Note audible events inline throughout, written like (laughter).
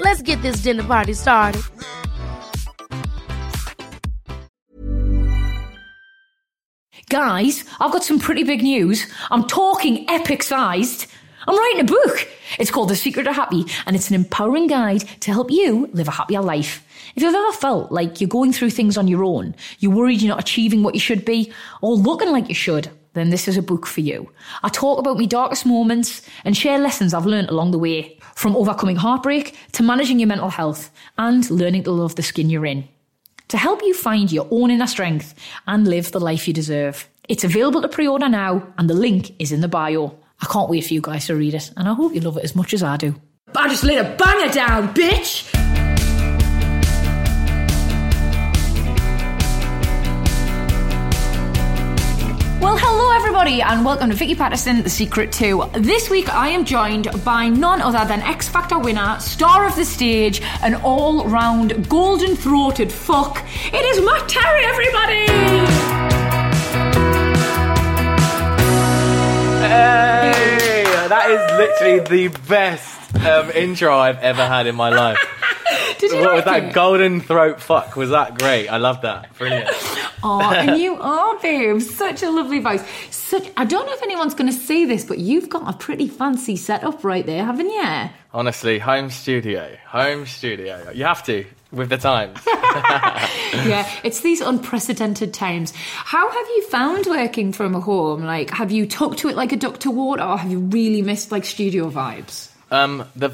Let's get this dinner party started. Guys, I've got some pretty big news. I'm talking epic sized. I'm writing a book. It's called The Secret of Happy, and it's an empowering guide to help you live a happier life. If you've ever felt like you're going through things on your own, you're worried you're not achieving what you should be, or looking like you should, then this is a book for you. I talk about my darkest moments and share lessons I've learned along the way, from overcoming heartbreak to managing your mental health and learning to love the skin you're in. To help you find your own inner strength and live the life you deserve. It's available to pre order now, and the link is in the bio. I can't wait for you guys to read it, and I hope you love it as much as I do. I just laid a banger down, bitch! Everybody, and welcome to Vicky Pattison, The Secret to. This week I am joined by none other than X Factor winner, star of the stage, an all round golden throated fuck. It is Matt Terry, everybody! Hey, that is literally the best um, intro I've ever had in my life. (laughs) Did you What like was that it? golden throat fuck? Was that great? I love that. Brilliant. Oh, and (laughs) you are, babe. Such a lovely voice. Such. I don't know if anyone's going to see this, but you've got a pretty fancy setup right there, haven't you? Honestly, home studio, home studio. You have to with the times. (laughs) (laughs) yeah, it's these unprecedented times. How have you found working from home? Like, have you talked to it like a duck to water, or have you really missed like studio vibes? Um, the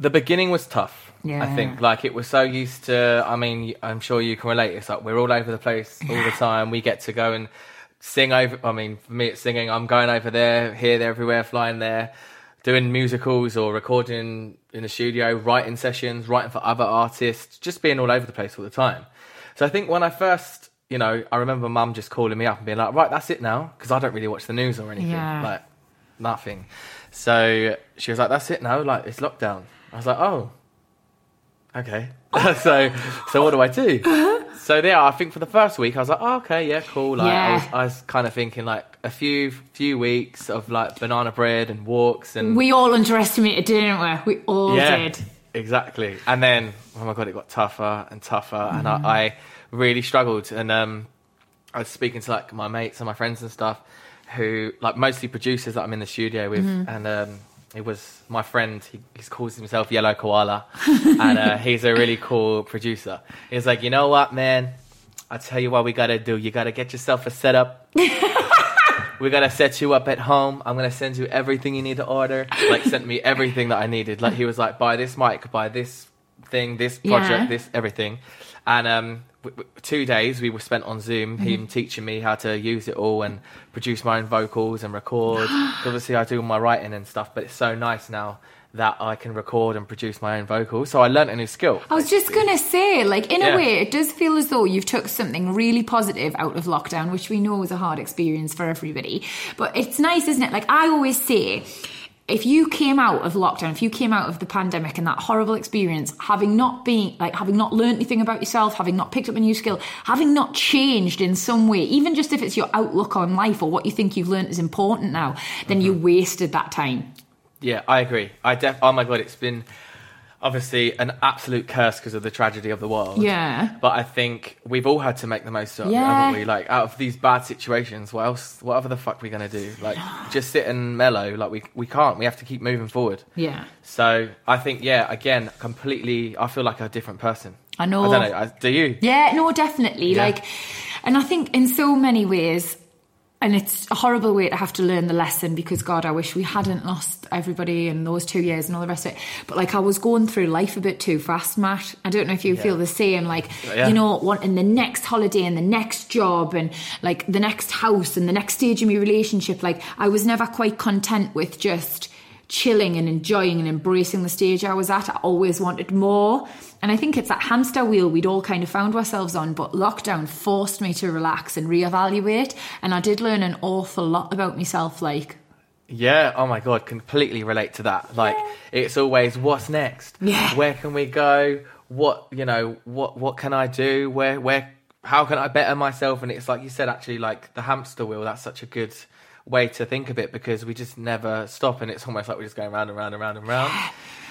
the beginning was tough. Yeah. I think like it was so used to. I mean, I'm sure you can relate. It's like we're all over the place all the time. We get to go and sing over. I mean, for me, it's singing. I'm going over there, here, there, everywhere, flying there, doing musicals or recording in the studio, writing sessions, writing for other artists, just being all over the place all the time. So I think when I first, you know, I remember mum just calling me up and being like, "Right, that's it now," because I don't really watch the news or anything. Yeah. Like nothing. So she was like, "That's it now. Like it's lockdown." I was like, "Oh, okay." (laughs) so, so what do I do? So yeah, I think for the first week I was like, oh, "Okay, yeah, cool." Like I, was, I was kind of thinking like a few few weeks of like banana bread and walks and We all underestimated, didn't we? We all yeah, did. exactly. And then, oh my god, it got tougher and tougher, and I, I really struggled. And um, I was speaking to like my mates and my friends and stuff, who like mostly producers that I'm in the studio with, and um, it was my friend. He, he calls himself Yellow Koala, (laughs) and uh, he's a really cool producer. He's like, you know what, man. I tell you what we gotta do. You gotta get yourself a setup. (laughs) We're gonna set you up at home. I'm gonna send you everything you need to order. Like sent me everything that I needed. Like he was like, buy this mic, buy this thing, this project, Yeah. this everything. And um, two days we were spent on Zoom, him mm-hmm. teaching me how to use it all and produce my own vocals and record. (gasps) Obviously, I do all my writing and stuff, but it's so nice now that I can record and produce my own vocals. So I learnt a new skill. I was just gonna say, like, in a way, it does feel as though you've took something really positive out of lockdown, which we know was a hard experience for everybody. But it's nice, isn't it? Like I always say, if you came out of lockdown, if you came out of the pandemic and that horrible experience, having not been like having not learned anything about yourself, having not picked up a new skill, having not changed in some way, even just if it's your outlook on life or what you think you've learned is important now, then you mm-hmm. wasted that time. Yeah, I agree. I def. Oh my god, it's been. Obviously an absolute curse because of the tragedy of the world. Yeah. But I think we've all had to make the most of it, Yeah. haven't we? Like out of these bad situations, what else? Whatever the fuck we gonna do? Like (sighs) just sit and mellow? Like we we can't. We have to keep moving forward. Yeah. So I think yeah, again, completely. I feel like a different person. I know. I don't know. I, do you? Yeah, no, definitely. Yeah. Like, and I think in so many ways, and it's a horrible way to have to learn the lesson because God, I wish we hadn't lost everybody in those two years and all the rest of it. But like, I was going through life a bit too fast, Matt. I don't know if you feel the same. Like, Yeah. you know, wanting the next holiday and the next job and like the next house and the next stage of my relationship. Like, I was never quite content with just chilling and enjoying and embracing the stage I was at. I always wanted more. And I think it's that hamster wheel we'd all kind of found ourselves on, but lockdown forced me to relax and reevaluate. And I did learn an awful lot about myself, like, Yeah. Oh my god, completely relate to that. Like it's always what's next. Yeah. Where can we go? What you know? What what can I do? Where where? How can I better myself? And it's like you said, actually, like the hamster wheel. That's such a good way to think of it because we just never stop, and it's almost like we're just going round and round and round and round.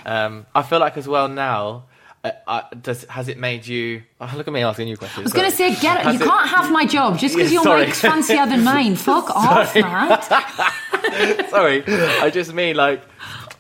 Um, I feel like as well now. Uh, uh, does has it made you? Oh, look at me asking you questions. I was going to say, get it. You can't have my job just because Yeah, your mic's fancier than (laughs) mine. Fuck off, Matt. (laughs) Sorry, I just mean like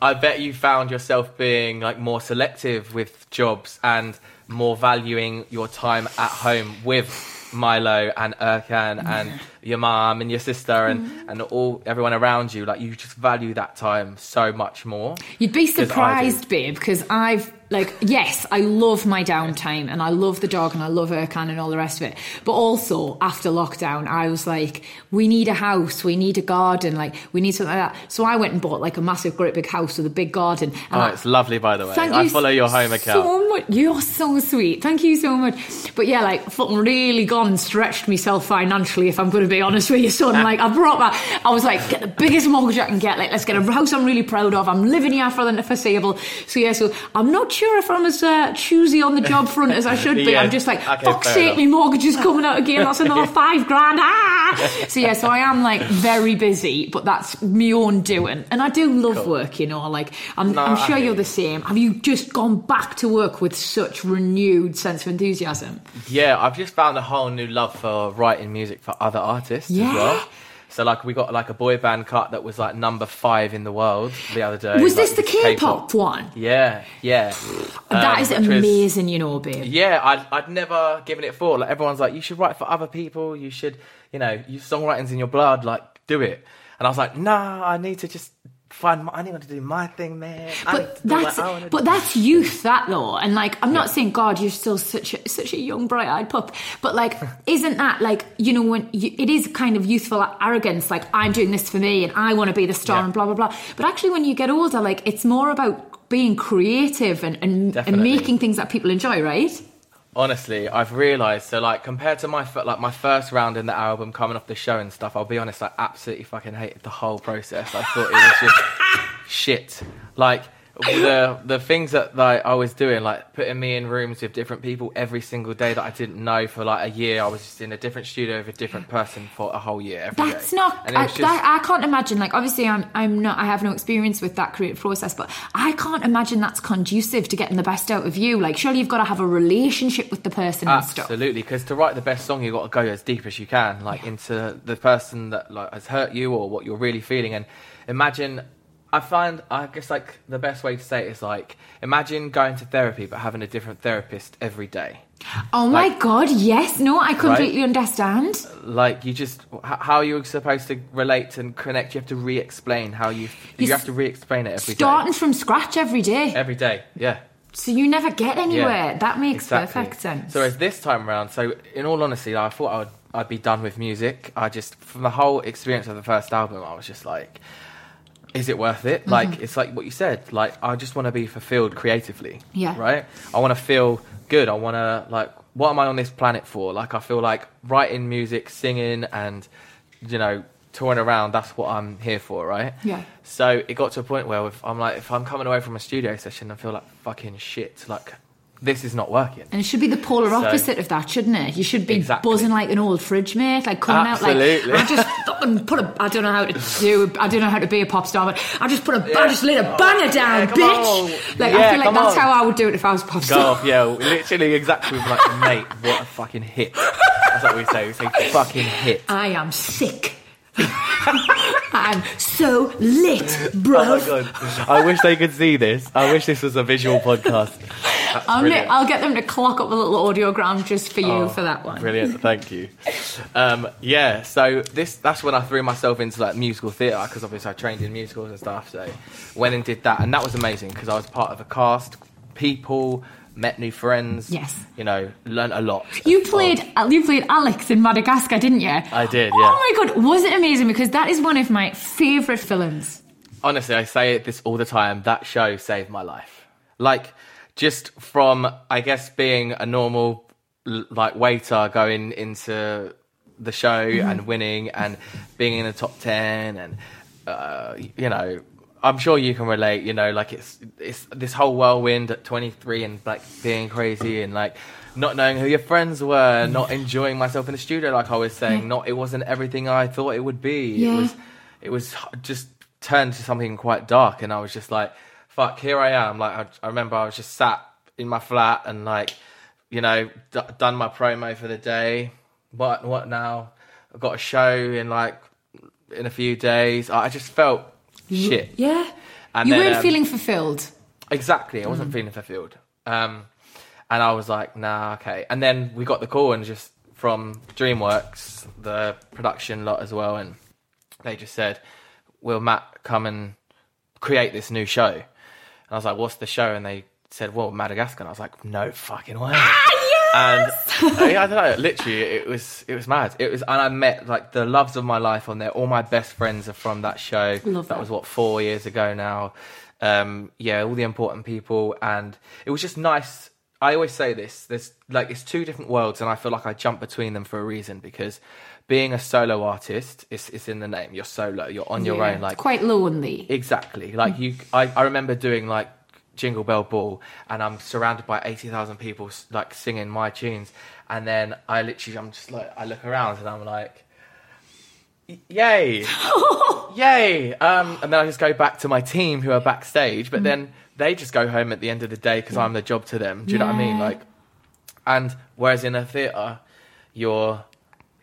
I bet you found yourself being like more selective with jobs and more valuing your time at home with Milo and Ercan and your mum and your sister and, mm-hmm. and all everyone around you. Like you just value that time so much more. You'd be surprised, babe, because I've like yes, I love my downtime and I love the dog and I love Ercan and all the rest of it. But also after lockdown, I was like, we need a house, we need a garden, like we need something like that. So I went and bought like a massive, great big house with a big garden. And Oh, I- it's lovely, by the way. Thank I follow your home account. So much. You're so sweet. Thank you so much. But yeah, like fucking really gone and stretched myself financially, if I'm going to be honest with you, son. Like I brought that. I was like, get the biggest mortgage I can get. Like let's get a house I'm really proud of. I'm living here for the foreseeable. So yeah, so I'm not sure if I'm as uh, choosy on the job front as I should be. Yeah. I'm just like, Okay, fuck's sake, my mortgage is coming out again. That's another (laughs) five grand. Ah! So yeah, so I am like very busy, but that's my own doing. And I do love work, you know. Like I'm, No, I'm sure you're the same. Have you just gone back to work with such renewed sense of enthusiasm? Yeah, I've just found a whole new love for writing music for other artists Yeah. as well. So like we got like a boy band cut that was like number five in the world the other day. Was like, this the K-pop one? Yeah, yeah. that Um, is was- amazing, you know, babe. yeah, I'd, I'd never given it thought. Like everyone's like, you should write for other people. You should, you know, you songwriting's in your blood. Like, do it. And I was like, nah, I need to just find. My, I need to do my thing, man. But to do what that's but that's youth, that though, and like I'm not saying God, you're still such a such a young, bright-eyed pup, but like, (laughs) isn't that like you know when you, it is kind of youthful arrogance, like I'm doing this for me and I want to be the star Yeah. and blah blah blah. But actually, when you get older, like it's more about being creative and and, and making things that people enjoy, right? Honestly, I've realised. So, like, compared to my like my first round in the album, coming off the show and stuff, I'll be honest, I absolutely fucking hated the whole process. I thought it was just (laughs) shit. Like the the things that like I was doing, like putting me in rooms with different people every single day that I didn't know for like a year. I was just in a different studio with a different person for a whole year. every That's day. not. I, just- that, I can't imagine. Like, obviously, I'm. I'm not. I have no experience with that creative process, but I can't imagine that's conducive to getting the best out of you. Like, surely you've got to have a relationship with the person. Absolutely, because to write the best song, you've got to go as deep as you can, like into the person that like has hurt you or what you're really feeling. And imagine, I find, I guess, like the best way to say it is like, imagine going to therapy but having a different therapist every day. Oh my Like- god! Yes. No, I completely understand. Like you just, how you're supposed to relate and connect, you have to re-explain how you, you, You have to re-explain it every day. Starting from scratch every day, Every day, yeah. so you never get anywhere. Yeah, that makes exactly. perfect sense. So as this time around, so in all honesty, I thought I would I'd be done with music. I just from the whole experience of the first album, I was just like, is it worth Mm-hmm. it? Like it's like what you said. Like I just want to be fulfilled creatively. Yeah. Right. I want to feel good. I want to like what am I on this planet for? Like I feel like writing music, singing, and you know touring around. That's what I'm here for. Right. Yeah. So it got to a point where if I'm like, if I'm coming away from a studio session, I feel like fucking shit. Like this is not working. And it should be the polar So- opposite of that, shouldn't it? You should be Exactly. buzzing like an old fridge mate, like coming Absolutely. out like I just fucking put a. I don't know how to do. I don't know how to be a pop star, but I just put a a. I just laid a banger down, Yeah, bitch. on. Like I feel like that's on. how I would do it if I was a pop Go star. off, yeah, literally exactly like, (laughs) mate, what a fucking hit. That's what we say. We say fucking hit. I am sick. (laughs) I'm so lit, bro. Oh my god! I wish they could see this. I wish this was a visual podcast. (laughs) I'll, brilliant. I'll get them to clock up a little audiogram just for you Oh, for that one. Brilliant, thank you. Um, yeah, so this that's when I threw myself into like musical theatre because obviously I trained in musicals and stuff. So went and did that, and that was amazing because I was part of a cast, people, met new friends. Yes. you know, learned a lot. You played you played Alex in Madagascar, didn't you? I did, Oh my god, was it amazing? Because that is one of my favourite films. honestly, I say it this all the time. That show saved my life. Like, just from I guess being a normal like waiter going into the show and winning and being in the top ten and uh, you know. I'm sure you can relate, you know, like it's it's this whole whirlwind at 23 and like being crazy and like not knowing who your friends were, mm. not enjoying myself in the studio like I was saying, not it wasn't everything I thought it would be. Yeah. It was it was just turned to something quite dark and i was just like fuck here i am. Like i, I remember i was just sat in my flat and like you know d- done my promo for the day. What what now? I've got a show in like in a few days. I just felt shit Yeah. And you then, weren't um, feeling fulfilled. Exactly. I wasn't feeling fulfilled. Um, and I was like, nah, okay. And then we got the call and just from DreamWorks, the production lot as well, and they just said, will Matt come and create this new show? And I was like, what's the show? And they said, well, Madagascar. And I was like, no fucking way. (laughs) And yeah, I (laughs) don't know. Literally, it was it was mad. It was, and I met like the loves of my life on there. All my best friends are from that show. Love that that. was what four years ago now. Um, yeah, all the important people, and it was just nice. I always say this: there's like it's two different worlds, and I feel like I jump between them for a reason because being a solo artist is is in the name. You're solo. You're on your Yeah. own. Like quite lonely. Exactly. Like you, I, I remember doing like Jingle Bell Ball, and I'm surrounded by eighty thousand people like singing my tunes, and then I literally, I'm just like, I look around and I'm like, yay, (laughs) yay, um, and then I just go back to my team who are backstage, but then they just go home at the end of the day because I'm the job to them. Do you know what I mean? Like, and whereas in a theatre, you're.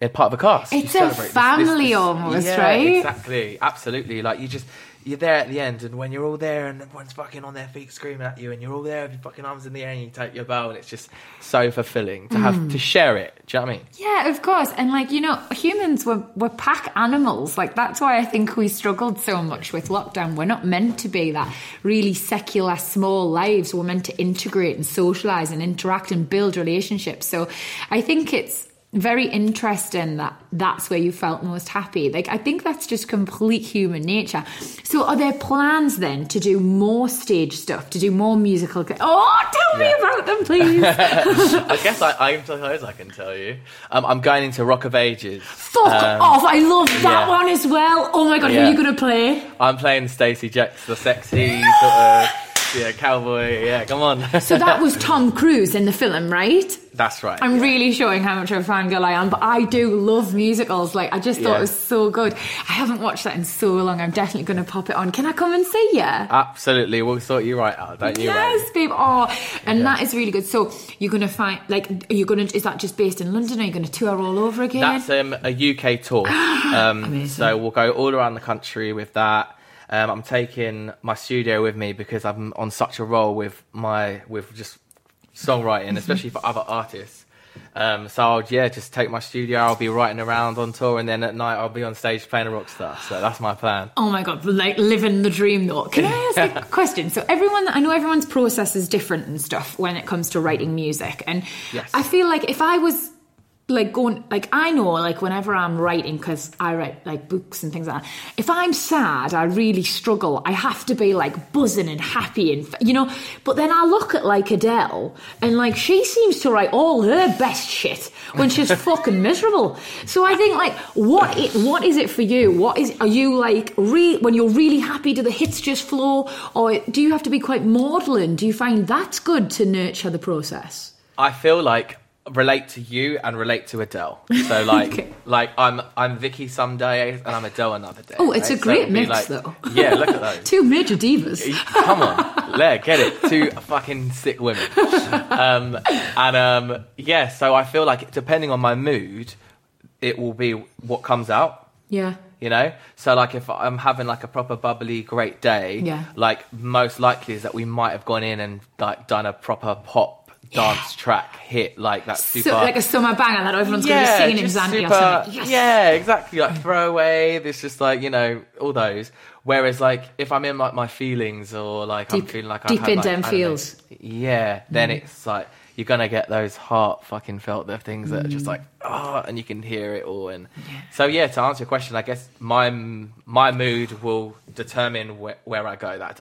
You're part of a cast. It's a celebrate this- family this- almost, yeah, right? Exactly, absolutely. Like you just you're there at the end, and when you're all there, and everyone's fucking on their feet screaming at you, and you're all there with your fucking arms in the air, and you take your bow, and it's just so fulfilling to have Mm. to share it. Do you know what I mean? Yeah, of course. And like, you know, humans were, were pack animals. Like that's why I think we struggled so much with lockdown. We're not meant to be that really secular small lives. We're meant to integrate and socialize and interact and build relationships. So I think it's very interesting that that's where you felt most happy. Like I think that's just complete human nature. So are there plans then to do more stage stuff, to do more musical? Oh, tell me about them, please. (laughs) I guess I, I suppose I can tell you. Um, I'm going into Rock of Ages. Fuck Um, off! I love that yeah. one as well. Oh my god, who are you gonna play? I'm playing Stacee Jaxx, the sexy sort of yeah cowboy. Yeah, come on. (laughs) So that was Tom Cruise in the film, right? That's right. I'm yeah. really showing how much of a fangirl I am, but I do love musicals. Like, I just thought Yeah. it was so good. I haven't watched that in so long. I'm definitely going to pop it on. Can I come and see you? Absolutely, we'll sort you right out. Don't you yes, babe. Oh, and Yeah. that is really good. So you're going to find, like, are you going to? Is that just based in London? Are you going to tour all over again? That's um, a UK tour. (gasps) Um, so we'll go all around the country with that. Um, I'm taking my studio with me because I'm on such a roll with my with just songwriting, especially for other artists. Um, so I'll yeah just take my studio. I'll be writing around on tour, and then at night I'll be on stage playing a rock star. So that's my plan. Oh my god, like living the dream though. Can I ask a (laughs) question? So everyone I know everyone's process is different and stuff when it comes to writing music. And Yes. I feel like if I was like going like I know like whenever I'm writing because I write like books and things like that. If I'm sad, I really struggle. I have to be like buzzing and happy and you know. But then I look at like Adele and like she seems to write all her best shit when she's (laughs) fucking miserable. So I think like what it, what is it for you? What is are you like re, when you're really happy? Do the hits just flow, or do you have to be quite maudlin? Do you find that's good to nurture the process? I feel like relate to you and relate to Adele. So like (laughs) Okay. like I'm I'm Vicky some days and I'm Adele another day. Oh, it's right? a great it'd mix, like- though. Yeah, look at those. (laughs) Two major divas. Come on, let get it. Two fucking sick women. Um, and um, yeah, so I feel like depending on my mood, it will be what comes out. Yeah. You know, so like if I'm having like a proper bubbly great day, Yeah. like most likely is that we might have gone in and like done a proper pop dance track hit, like that super So, like a summer banger that everyone's going to be singing in Zambia super-. Yes. Yeah, exactly. Like throwaway. This just like you know all those. Whereas like if I'm in like my feelings or like I'm feeling like deep in like, them don't know, yeah, then it's like you're gonna get those heart fucking felt the things that are Mm. just like oh, and you can hear it all. And so yeah, to answer your question, I guess my my mood will determine where, where I go that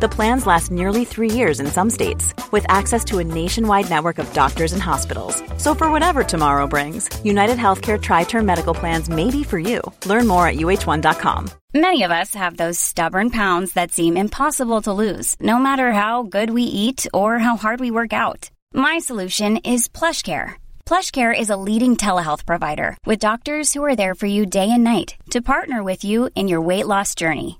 The plans last nearly three years in some states, with access to a nationwide network of doctors and hospitals. So for whatever tomorrow brings, United Healthcare TriTerm Medical Plans may be for you. Learn more at uh1.com. Many of us have those stubborn pounds that seem impossible to lose, no matter how good we eat or how hard we work out. My solution is PlushCare. PlushCare is a leading telehealth provider with doctors who are there for you day and night to partner with you in your weight loss journey.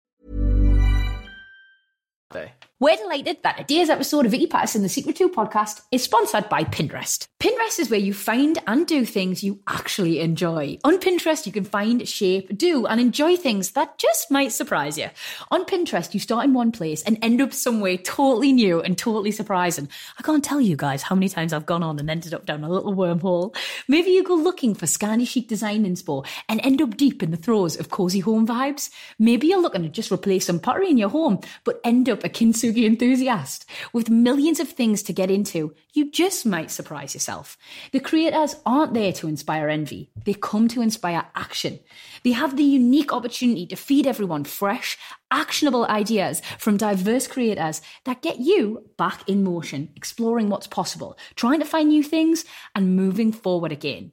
We're delighted that today's episode of Vicky Pattison, the Secret 2 podcast, is sponsored by Pinterest. Pinterest is where you find and do things you actually enjoy. On Pinterest, you can find, shape, do, and enjoy things that just might surprise you. On Pinterest, you start in one place and end up somewhere totally new and totally surprising. I can't tell you guys how many times I've gone on and ended up down a little wormhole. Maybe you go looking for Scandi chic design inspo and end up deep in the throes of cozy home vibes. Maybe you're looking to just replace some pottery in your home, but end up a kintsugi enthusiast. With millions of things to get into, you just might surprise yourself. The creators aren't there to inspire envy. They come to inspire action. They have the unique opportunity to feed everyone fresh, actionable ideas from diverse creators that get you back in motion, exploring what's possible, trying to find new things, and moving forward again.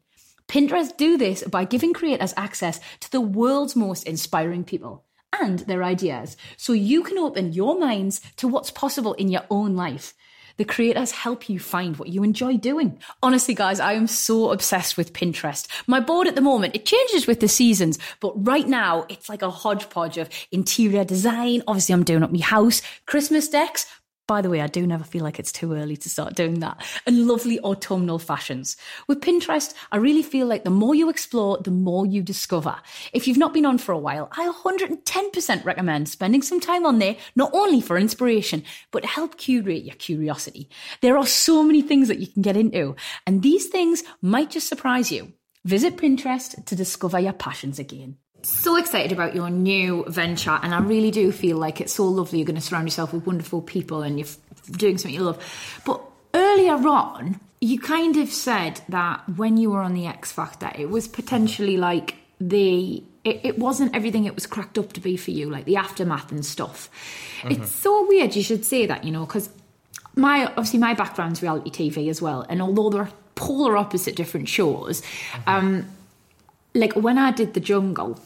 Pinterest do this by giving creators access to the world's most inspiring people and their ideas so you can open your minds to what's possible in your own life. The creators help you find what you enjoy doing. Honestly, guys, I am so obsessed with Pinterest. My board at the moment, it changes with the seasons, but right now it's like a hodgepodge of interior design. Obviously, I'm doing up my house, Christmas decks, by the way, I do never feel like it's too early to start doing that. And lovely autumnal fashions. With Pinterest, I really feel like the more you explore, the more you discover. If you've not been on for a while, I 110% recommend spending some time on there, not only for inspiration, but to help curate your curiosity. There are so many things that you can get into, and these things might just surprise you. Visit Pinterest to discover your passions again so excited about your new venture and i really do feel like it's so lovely you're going to surround yourself with wonderful people and you're doing something you love. But earlier on you kind of said that when you were on the x factor it was potentially like the it, it wasn't everything it was cracked up to be for you like the aftermath and stuff. It's so weird you should say that you know because my obviously my background's reality tv as well and although they're polar opposite different shows um like when I did the jungle,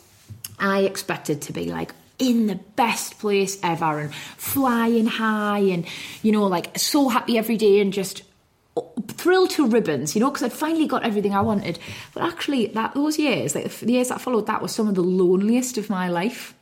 I expected to be like in the best place ever and flying high and you know like so happy every day and just uh, thrilled to ribbons, you know, because I'd finally got everything I wanted. But actually, that those years, like the years that followed, that was some of the loneliest of my life.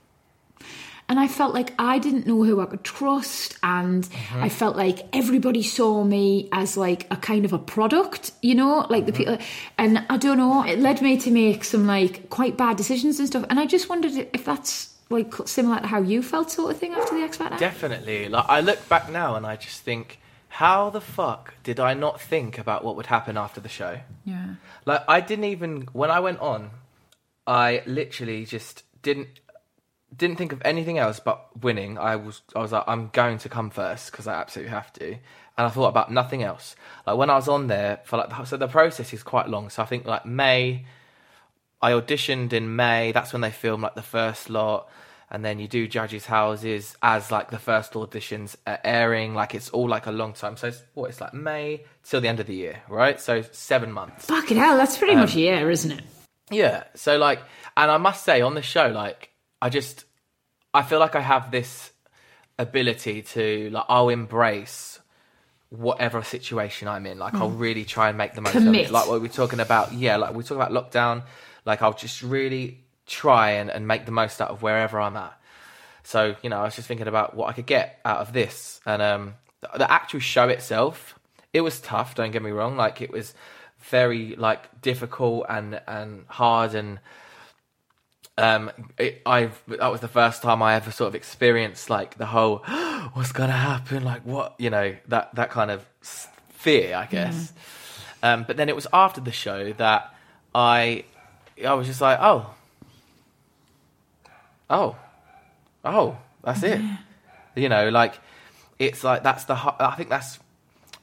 And I felt like I didn't know who I could trust, and mm-hmm. I felt like everybody saw me as like a kind of a product, you know, like the mm-hmm. people. And I don't know, it led me to make some like quite bad decisions and stuff. And I just wondered if that's like similar to how you felt, sort of thing, after the X Factor. Definitely. Like I look back now and I just think, how the fuck did I not think about what would happen after the show? yeah. Like I didn't even when I went on, I literally just didn't didn't think of anything else but winning. I was I was like I'm going to come first because I absolutely have to, and I thought about nothing else. Like when I was on there for like so the process is quite long. So I think like May, I auditioned in May. That's when they film like the first lot. And then you do judges' houses as like the first auditions are airing. Like it's all like a long time. So it's what it's like May till the end of the year, right? So seven months. Fucking hell, that's pretty um, much a year, isn't it? Yeah. So like, and I must say on the show, like, I just, I feel like I have this ability to like, I'll embrace whatever situation I'm in. Like, I'll really try and make the most of it. Like what we're talking about. Yeah. Like we talk about lockdown. Like I'll just really try and, and make the most out of wherever I'm at. So you know, I was just thinking about what I could get out of this, and um, the, the actual show itself, it was tough. Don't get me wrong; like it was very like difficult and and hard, and um, it, I've that was the first time I ever sort of experienced like the whole (gasps) what's gonna happen, like what you know that that kind of fear, I guess. Um, but then it was after the show that I I was just like, oh, oh, oh, that's it. You know, like it's like that's the I think that's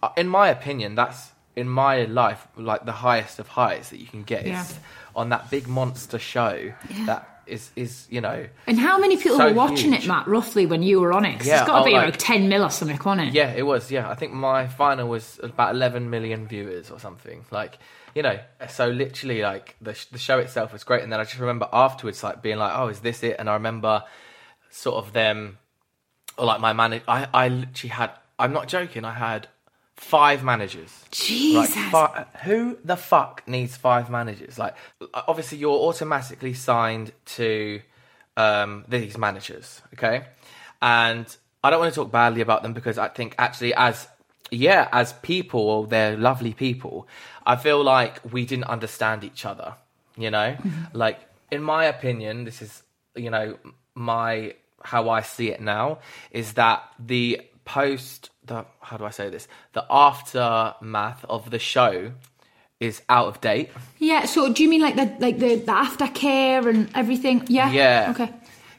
uh, in my opinion that's in my life like the highest of highs that you can get Yeah. is on that big monster show that is is you know And how many people So were watching huge. it, Matt, roughly, when you were on it? 'Cause Yeah, it's got to oh, be like- like 10 mil or something, wasn't it? Yeah, it was. Yeah, I think my final was about 11 million viewers or something. Like, you know, so literally, like the sh- the show itself was great, and then I just remember afterwards, like being like, "Oh, is this it?" And I remember sort of them, or like my manager. I I literally had. I'm not joking. I had five managers. Jesus. Like, fi- who the fuck needs five managers? Like, obviously, you're automatically signed to um, these managers, okay? And I don't want to talk badly about them because I think actually, as yeah, as people, they're lovely people. I feel like we didn't understand each other. You know, like in my opinion, this is you know my how I see it now is that the post the how do I say this the aftermath of the show is out of date. Yeah, so do you mean like the like the, the aftercare and everything? Yeah. Yeah. Okay.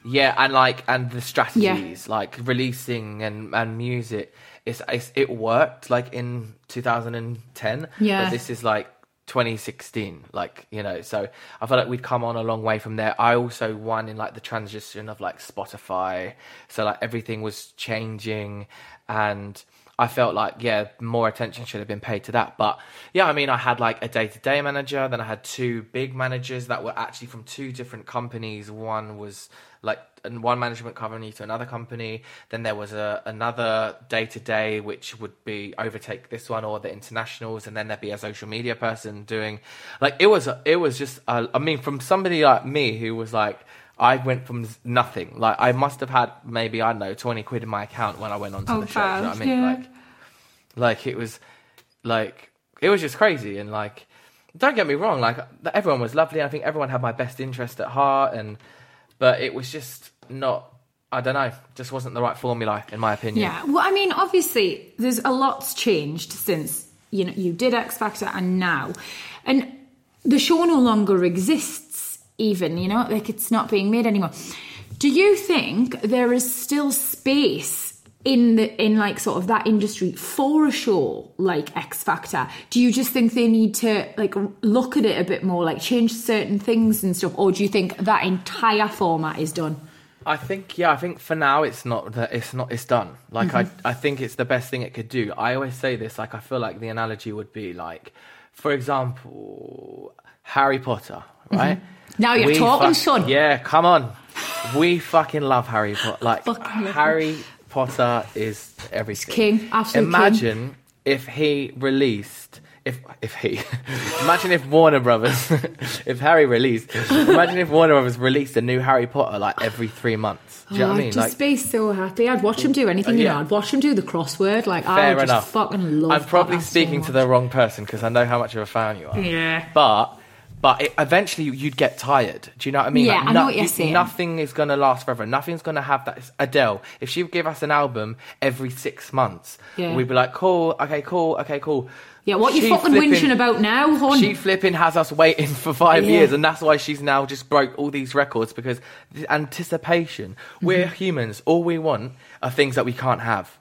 Yeah, and like and the strategies, like releasing and and music, it's, it's it worked like in 2010. Yeah. but this is like 2016. Like you know, so I feel like we'd come on a long way from there. I also won in like the transition of like Spotify, so like everything was changing, and I felt like yeah, more attention should have been paid to that. But yeah, I mean, I had like a day to day manager, then I had two big managers that were actually from two different companies. One was like and one management company to another company. Then there was a another day to day which would be overtake this one or the internationals, and then there'd be a social media person doing like it was it was just uh, I mean from somebody like me who was like. I went from nothing. Like I must have had maybe I don't know twenty quid in my account when I went onto Oh, the show. You know what I mean? yeah. Like, like it was, like it was just crazy. And like, don't get me wrong. Like everyone was lovely. I think everyone had my best interest at heart. And but it was just not. I don't know. Just wasn't the right formula in my opinion. Yeah. Well, I mean, obviously, there's a lot's changed since you know you did X Factor and now, and the show no longer exists. Even you know, like it's not being made anymore. Do you think there is still space in the in like sort of that industry for a show like X Factor? Do you just think they need to like look at it a bit more, like change certain things and stuff, or do you think that entire format is done? I think yeah, I think for now it's not that it's not it's done. Like I mm-hmm. I think it's the best thing it could do. I always say this like I feel like the analogy would be like for example Harry Potter, mm-hmm. right? Now you're talking, son. Yeah, come on. We fucking love Harry Potter. Like Harry Potter is everything. king, absolute king. Imagine if he released if if he (laughs) imagine if Warner Brothers (laughs) if Harry released imagine if Warner Brothers released a new Harry Potter like every three months. Do you know Oh, what I oh, I'd mean? just Like be so happy. I'd watch him do anything, you yeah. know. I'd watch him do the crossword. Like, I fair would just enough. fucking love I'm probably that so speaking to the wrong person because I know how much of a fan you are. Yeah. But but it, eventually you'd get tired. Do you know what I mean? Yeah, I know what you're you- saying. Nothing is going to last forever. Nothing's going to have that. It's Adele, if she would give us an album every six months, Yeah. we'd be like, cool, okay, cool, okay, cool. Yeah, what you fucking flipping- whinging about now, hon? She flipping has us waiting for five Yeah. years, and that's why she's now just broke all these records because the anticipation. We're Mm-hmm. humans. All we want are things that we can't have.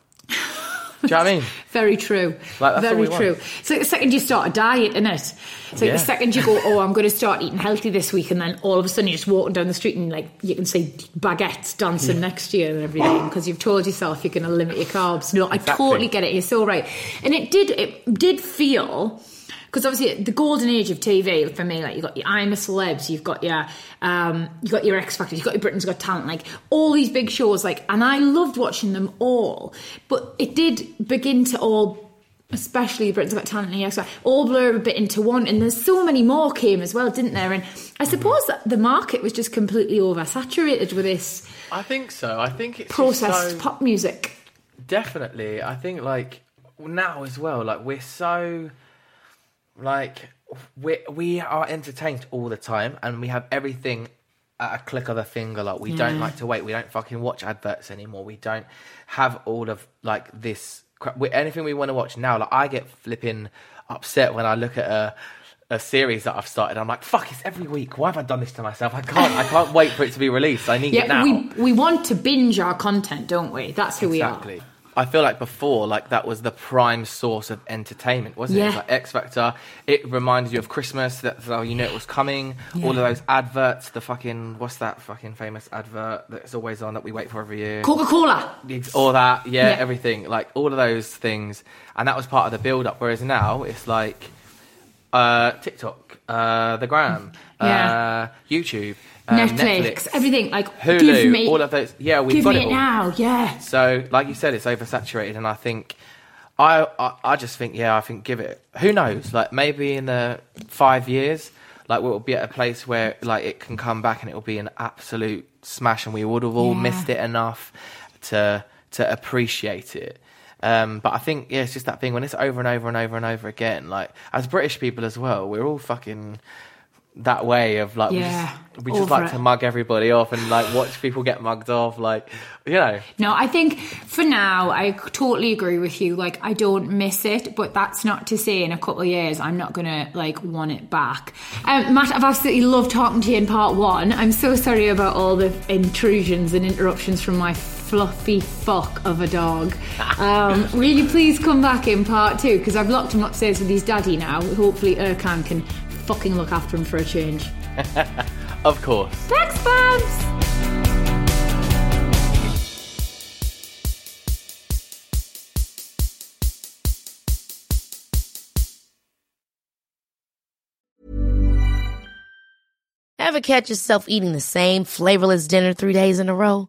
(laughs) Do you know what I mean? Very true. Like, Very we want. true. So the second you start a diet, innit? So Yeah. the second you go, (laughs) oh, I'm going to start eating healthy this week, and then all of a sudden you're just walking down the street and like you can see baguettes dancing next to you and everything because you've told yourself you're going to limit your carbs. No, I totally get it. You're so right. And it did. It did feel. Because obviously the golden age of TV for me, like you've got your I'm a Celebs, you've got your um, you got your X Factor, you've got your Britain's Got Talent, like all these big shows, like, and I loved watching them all. But it did begin to all, especially Britain's Got Talent and Factor, all blur a bit into one. And there's so many more came as well, didn't there? And I suppose that the market was just completely oversaturated with this I think so. I think it's processed so- pop music. Definitely. I think like now as well, like we're so like we we are entertained all the time and we have everything at a click of a finger. Like we don't mm. like to wait. We don't fucking watch adverts anymore. We don't have all of like this crap. We, anything we want to watch now. Like I get flipping upset when I look at a a series that I've started. I'm like, fuck, it's every week. Why have I done this to myself? I can't. I can't wait for it to be released. I need it Yeah, now. we we want to binge our content, don't we? That's who we are. Exactly. I feel like before, like that was the prime source of entertainment, wasn't it? It was like X Factor. It reminded you of Christmas. That's how you knew it was coming. All of those adverts. The fucking what's that fucking famous advert that's always on that we wait for every year. Coca Cola. All that, yeah, Yeah. everything. Like all of those things, and that was part of the build up. Whereas now it's like uh, TikTok, uh, the Gram, Yeah. uh, YouTube, um, Netflix, everything like Hulu, give me all of those. Yeah, we've give got me it it all. now. Yeah, So, like you said, it's oversaturated, and I think, I, I, I just think, yeah, I think give it. Who knows? Like maybe in the five years, like we'll be at a place where like it can come back and it will be an absolute smash, and we would have all Yeah. missed it enough to to appreciate it. Um, but I think yeah, it's just that thing when it's over and over and over and over again. Like as British people as well, we're all fucking that way of like Yeah, we just, we just like it. to mug everybody off and like watch people get mugged off. Like you know, no, I think for now I totally agree with you. Like I don't miss it, but that's not to say in a couple of years I'm not gonna like want it back. Um, Matt, I've absolutely loved talking to you in part one. I'm so sorry about all the intrusions and interruptions from my fluffy fuck of a dog. Um, will you please come back in part two? Because I've locked him upstairs with his daddy now. Hopefully Ercan can fucking look after him for a change. (laughs) of course. Thanks, Babs! Ever catch yourself eating the same flavorless dinner three days in a row?